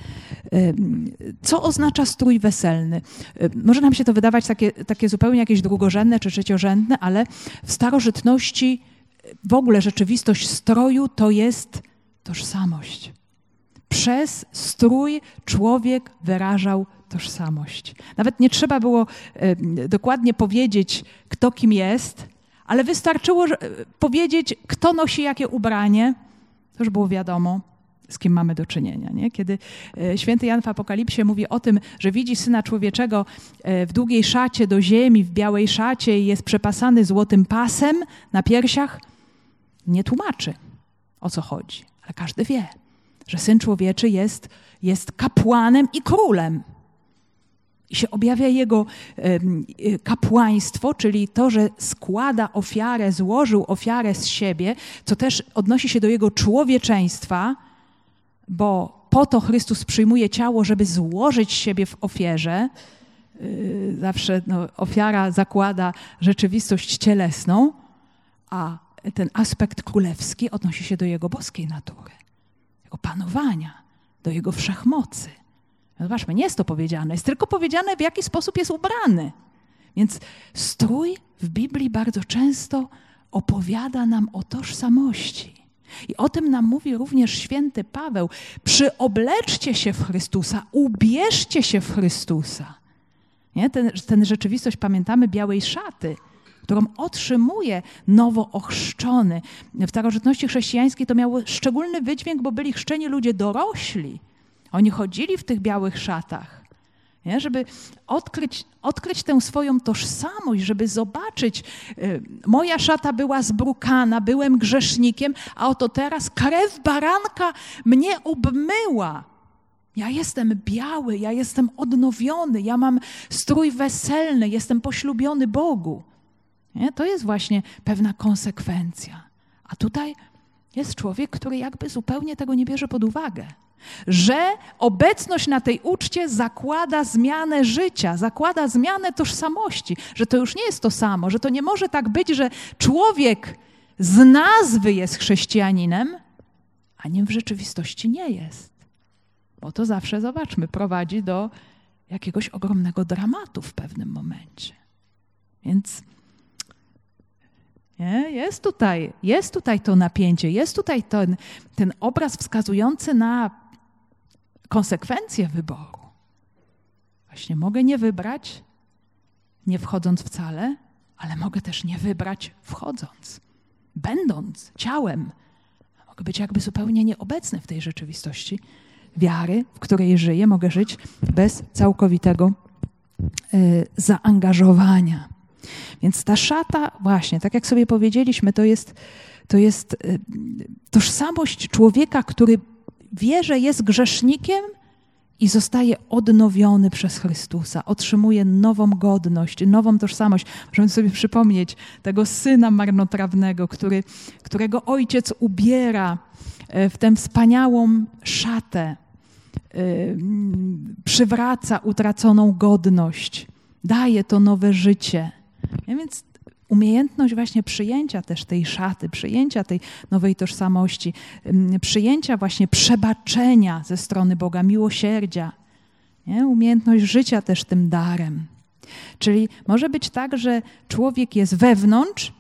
Co oznacza strój weselny? Może nam się to wydawać takie, takie zupełnie jakieś drugorzędne czy trzeciorzędne, ale w starożytności w ogóle rzeczywistość stroju to jest tożsamość. Przez strój człowiek wyrażał tożsamość. Nawet nie trzeba było dokładnie powiedzieć, kto kim jest, ale wystarczyło powiedzieć, kto nosi jakie ubranie. To już było wiadomo z kim mamy do czynienia. Nie? Kiedy e, święty Jan w Apokalipsie mówi o tym, że widzi Syna Człowieczego e, w długiej szacie do ziemi, w białej szacie i jest przepasany złotym pasem na piersiach, nie tłumaczy, o co chodzi. Ale każdy wie, że Syn Człowieczy jest, jest kapłanem i królem. Się objawia jego e, kapłaństwo, czyli to, że składa ofiarę, złożył ofiarę z siebie, co też odnosi się do jego człowieczeństwa, bo po to Chrystus przyjmuje ciało, żeby złożyć siebie w ofierze. Yy, zawsze no, ofiara zakłada rzeczywistość cielesną, a ten aspekt królewski odnosi się do jego boskiej natury, jego panowania, do jego wszechmocy. Zobaczmy, nie jest to powiedziane, jest tylko powiedziane, w jaki sposób jest ubrany. Więc strój w Biblii bardzo często opowiada nam o tożsamości. I o tym nam mówi również święty Paweł. Przyobleczcie się w Chrystusa, ubierzcie się w Chrystusa. Nie? Ten, ten rzeczywistość, pamiętamy, białej szaty, którą otrzymuje nowo ochrzczony. W starożytności chrześcijańskiej to miało szczególny wydźwięk, bo byli chrzczeni ludzie dorośli. Oni chodzili w tych białych szatach. Nie? Żeby odkryć, odkryć tę swoją tożsamość, żeby zobaczyć, y, moja szata była zbrukana, byłem grzesznikiem, a oto teraz krew baranka mnie obmyła. Ja jestem biały, ja jestem odnowiony, ja mam strój weselny, jestem poślubiony Bogu. Nie? To jest właśnie pewna konsekwencja. A tutaj jest człowiek, który jakby zupełnie tego nie bierze pod uwagę. Że obecność na tej uczcie zakłada zmianę życia, zakłada zmianę tożsamości, że to już nie jest to samo, że to nie może tak być, że człowiek z nazwy jest chrześcijaninem, a nim w rzeczywistości nie jest. Bo to zawsze, zobaczmy, prowadzi do jakiegoś ogromnego dramatu w pewnym momencie. Więc nie? Jest, tutaj, jest tutaj to napięcie, jest tutaj ten, ten obraz wskazujący na konsekwencje wyboru. Właśnie mogę nie wybrać, nie wchodząc wcale, ale mogę też nie wybrać wchodząc, będąc ciałem. Mogę być jakby zupełnie nieobecny w tej rzeczywistości wiary, w której żyję. Mogę żyć bez całkowitego y, zaangażowania. Więc ta szata, właśnie, tak jak sobie powiedzieliśmy, to jest, to jest y, tożsamość człowieka, który wie, że jest grzesznikiem i zostaje odnowiony przez Chrystusa, otrzymuje nową godność, nową tożsamość. Możemy sobie przypomnieć tego syna marnotrawnego, który, którego ojciec ubiera e, w tę wspaniałą szatę, e, przywraca utraconą godność, daje to nowe życie. Ja więc umiejętność właśnie przyjęcia też tej szaty, przyjęcia tej nowej tożsamości, przyjęcia właśnie przebaczenia ze strony Boga, miłosierdzia, nie? umiejętność życia też tym darem. Czyli może być tak, że człowiek jest wewnątrz,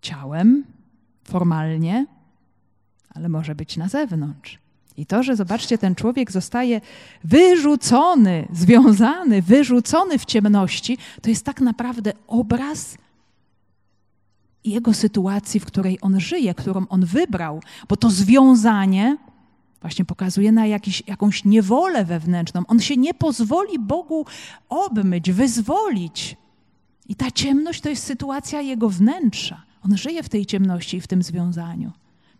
ciałem, formalnie, ale może być na zewnątrz. I to, że zobaczcie, ten człowiek zostaje wyrzucony, związany, wyrzucony w ciemności, to jest tak naprawdę obraz jego sytuacji, w której on żyje, którą on wybrał, bo to związanie właśnie pokazuje na jakiś, jakąś niewolę wewnętrzną. On się nie pozwoli Bogu obmyć, wyzwolić. I ta ciemność to jest sytuacja jego wnętrza. On żyje w tej ciemności i w tym związaniu.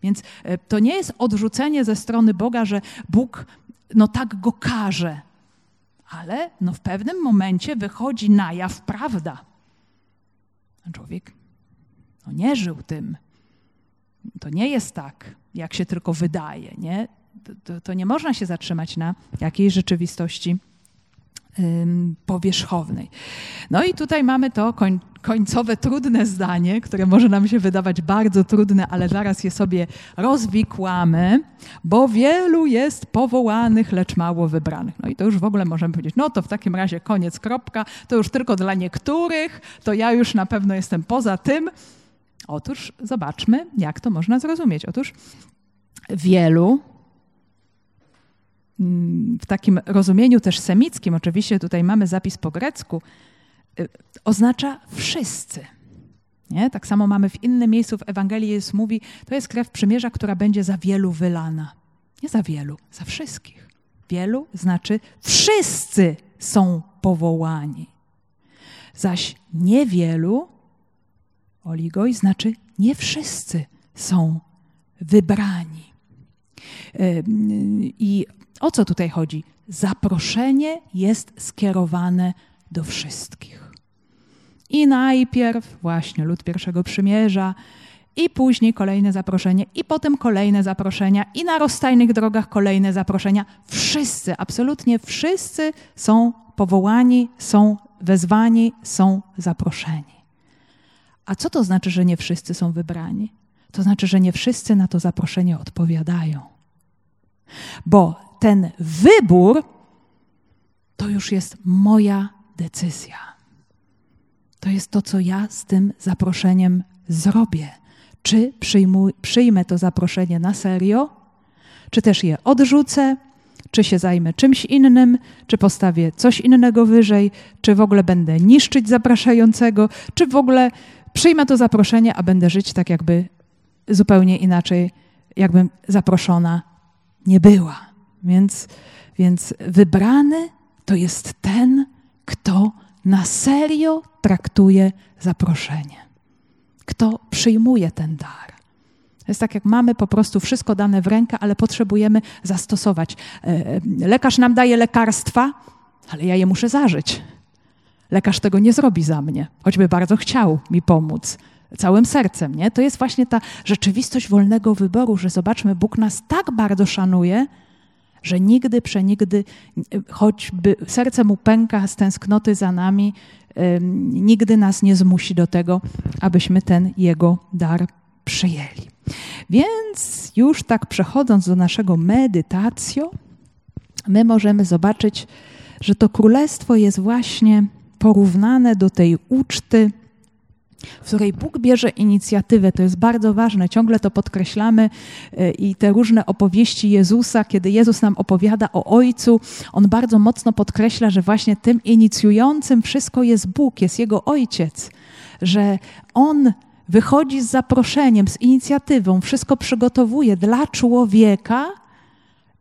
Więc e, to nie jest odrzucenie ze strony Boga, że Bóg no tak go karze, ale no w pewnym momencie wychodzi na jaw prawda. Człowiek no nie żył tym. To nie jest tak, jak się tylko wydaje. Nie? To, to, to nie można się zatrzymać na jakiejś rzeczywistości powierzchownej. No i tutaj mamy to koń, końcowe, trudne zdanie, które może nam się wydawać bardzo trudne, ale zaraz je sobie rozwikłamy, bo wielu jest powołanych, lecz mało wybranych. No i to już w ogóle możemy powiedzieć, no to w takim razie koniec, kropka, to już tylko dla niektórych, to ja już na pewno jestem poza tym. Otóż zobaczmy, jak to można zrozumieć. Otóż wielu w takim rozumieniu też semickim, oczywiście tutaj mamy zapis po grecku, y, oznacza wszyscy. Nie? Tak samo mamy w innym miejscu w Ewangelii Jezus mówi, to jest krew przymierza, która będzie za wielu wylana. Nie za wielu, za wszystkich. Wielu znaczy wszyscy są powołani. Zaś niewielu, oligoi, znaczy nie wszyscy są wybrani. Y, I o co tutaj chodzi? Zaproszenie jest skierowane do wszystkich. I najpierw właśnie lud pierwszego przymierza, i później kolejne zaproszenie, i potem kolejne zaproszenia, i na rozstajnych drogach kolejne zaproszenia. Wszyscy, absolutnie wszyscy są powołani, są wezwani, są zaproszeni. A co to znaczy, że nie wszyscy są wybrani? To znaczy, że nie wszyscy na to zaproszenie odpowiadają. Bo ten wybór to już jest moja decyzja. To jest to, co ja z tym zaproszeniem zrobię. Czy przyjmę to zaproszenie na serio, czy też je odrzucę, czy się zajmę czymś innym, czy postawię coś innego wyżej, czy w ogóle będę niszczyć zapraszającego, czy w ogóle przyjmę to zaproszenie, a będę żyć tak, jakby zupełnie inaczej, jakbym zaproszona nie była. Więc, więc wybrany to jest ten, kto na serio traktuje zaproszenie, kto przyjmuje ten dar. To jest tak, jak mamy po prostu wszystko dane w rękę, ale potrzebujemy zastosować. Lekarz nam daje lekarstwa, ale ja je muszę zażyć. Lekarz tego nie zrobi za mnie, choćby bardzo chciał mi pomóc całym sercem, nie? To jest właśnie ta rzeczywistość wolnego wyboru, że zobaczmy, Bóg nas tak bardzo szanuje, że nigdy, przenigdy, choćby serce mu pęka z tęsknoty za nami, nigdy nas nie zmusi do tego, abyśmy ten jego dar przyjęli. Więc już tak przechodząc do naszego medytacjo, my możemy zobaczyć, że to królestwo jest właśnie porównane do tej uczty, w której Bóg bierze inicjatywę. To jest bardzo ważne, ciągle to podkreślamy e, i te różne opowieści Jezusa, kiedy Jezus nam opowiada o Ojcu, on bardzo mocno podkreśla, że właśnie tym inicjującym wszystko jest Bóg, jest Jego Ojciec, że On wychodzi z zaproszeniem, z inicjatywą, wszystko przygotowuje dla człowieka,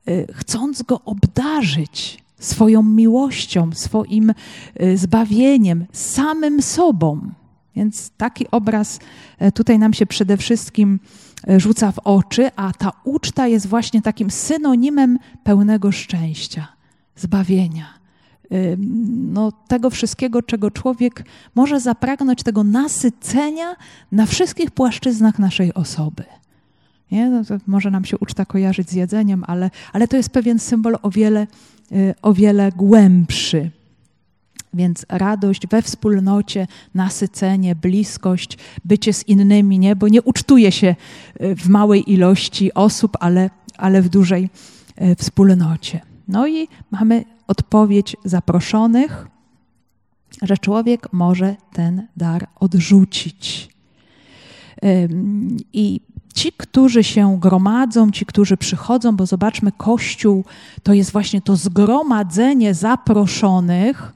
e, chcąc go obdarzyć swoją miłością, swoim e, zbawieniem, samym sobą. Więc taki obraz e, tutaj nam się przede wszystkim e, rzuca w oczy, a ta uczta jest właśnie takim synonimem pełnego szczęścia, zbawienia. No, tego wszystkiego, czego człowiek może zapragnąć, tego nasycenia na wszystkich płaszczyznach naszej osoby. Nie? No może nam się uczta kojarzyć z jedzeniem, ale, ale to jest pewien symbol o wiele, e, o wiele głębszy. Więc radość we wspólnocie, nasycenie, bliskość, bycie z innymi, nie? bo nie ucztuje się e, w małej ilości osób, ale, ale w dużej e, wspólnocie. No i mamy odpowiedź zaproszonych, że człowiek może ten dar odrzucić. I ci, którzy się gromadzą, ci, którzy przychodzą, bo zobaczmy, Kościół to jest właśnie to zgromadzenie zaproszonych,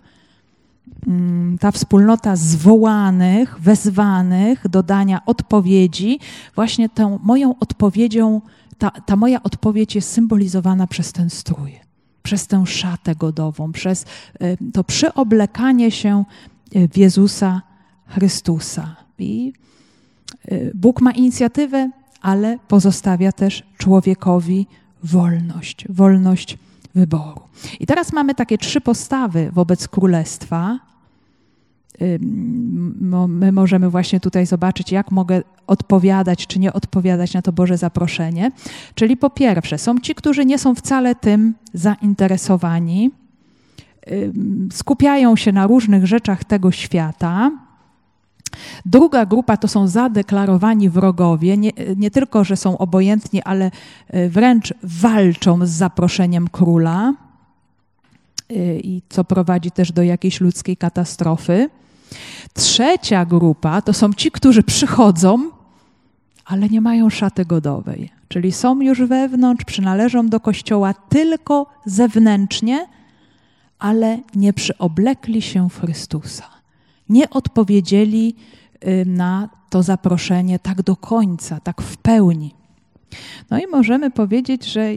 ta wspólnota zwołanych, wezwanych do dania odpowiedzi, właśnie tą moją odpowiedzią, ta, ta moja odpowiedź jest symbolizowana przez ten strój, przez tę szatę godową, przez y, to przyoblekanie się y, w Jezusa Chrystusa. I y, Bóg ma inicjatywę, ale pozostawia też człowiekowi wolność, wolność wyboru. I teraz mamy takie trzy postawy wobec królestwa, my możemy właśnie tutaj zobaczyć, jak mogę odpowiadać czy nie odpowiadać na to Boże zaproszenie. Czyli po pierwsze, są ci, którzy nie są wcale tym zainteresowani, skupiają się na różnych rzeczach tego świata. Druga grupa to są zadeklarowani wrogowie, nie, nie tylko, że są obojętni, ale y, wręcz walczą z zaproszeniem króla y, i co prowadzi też do jakiejś ludzkiej katastrofy. Trzecia grupa to są ci, którzy przychodzą, ale nie mają szaty godowej, czyli są już wewnątrz, przynależą do kościoła tylko zewnętrznie, ale nie przyoblekli się Chrystusa. Nie odpowiedzieli na to zaproszenie tak do końca, tak w pełni. No i możemy powiedzieć, że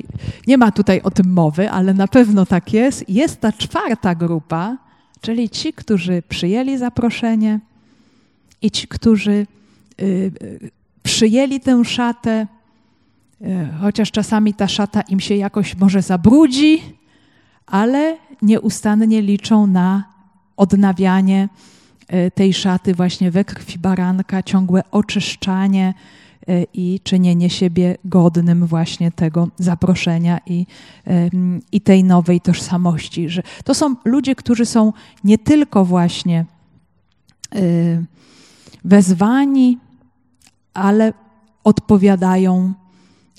nie ma tutaj o tym mowy, ale na pewno tak jest. Jest ta czwarta grupa, czyli ci, którzy przyjęli zaproszenie i ci, którzy y, y, przyjęli tę szatę, y, chociaż czasami ta szata im się jakoś może zabrudzi, ale nieustannie liczą na odnawianie tej szaty właśnie we krwi baranka, ciągłe oczyszczanie E, i czynienie siebie godnym właśnie tego zaproszenia i, i tej nowej tożsamości. Że to są ludzie, którzy są nie tylko właśnie e, wezwani, ale odpowiadają,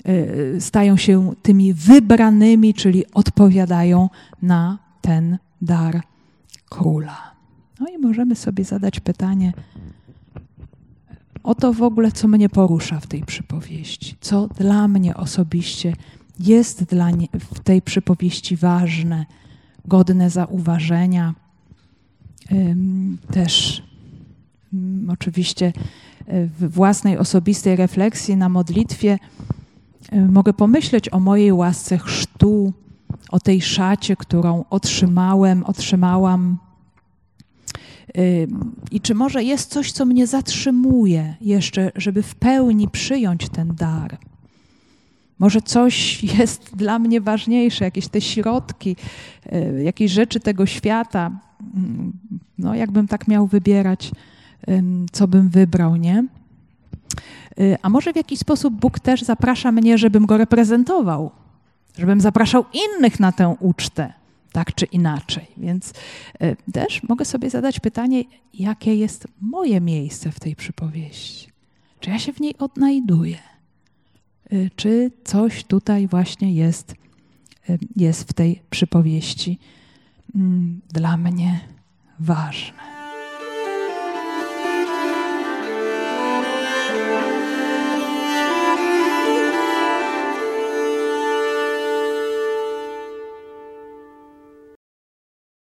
e, stają się tymi wybranymi, czyli odpowiadają na ten dar króla. No i możemy sobie zadać pytanie, o to w ogóle, co mnie porusza w tej przypowieści, co dla mnie osobiście jest dla nie, w tej przypowieści ważne, godne zauważenia. Też oczywiście e, w własnej osobistej refleksji na modlitwie e, mogę pomyśleć o mojej łasce chrztu, o tej szacie, którą otrzymałem, otrzymałam I czy może jest coś, co mnie zatrzymuje jeszcze, żeby w pełni przyjąć ten dar? Może coś jest dla mnie ważniejsze, jakieś te środki, y, jakieś rzeczy tego świata. Mm, no, jakbym tak miał wybierać, co bym wybrał, nie? Y, a może w jakiś sposób Bóg też zaprasza mnie, żebym go reprezentował, żebym zapraszał innych na tę ucztę, tak czy inaczej. Więc y, też mogę sobie zadać pytanie, jakie jest moje miejsce w tej przypowieści? Czy ja się w niej odnajduję? Y, czy coś tutaj właśnie jest, jest w tej przypowieści mm, dla mnie ważne?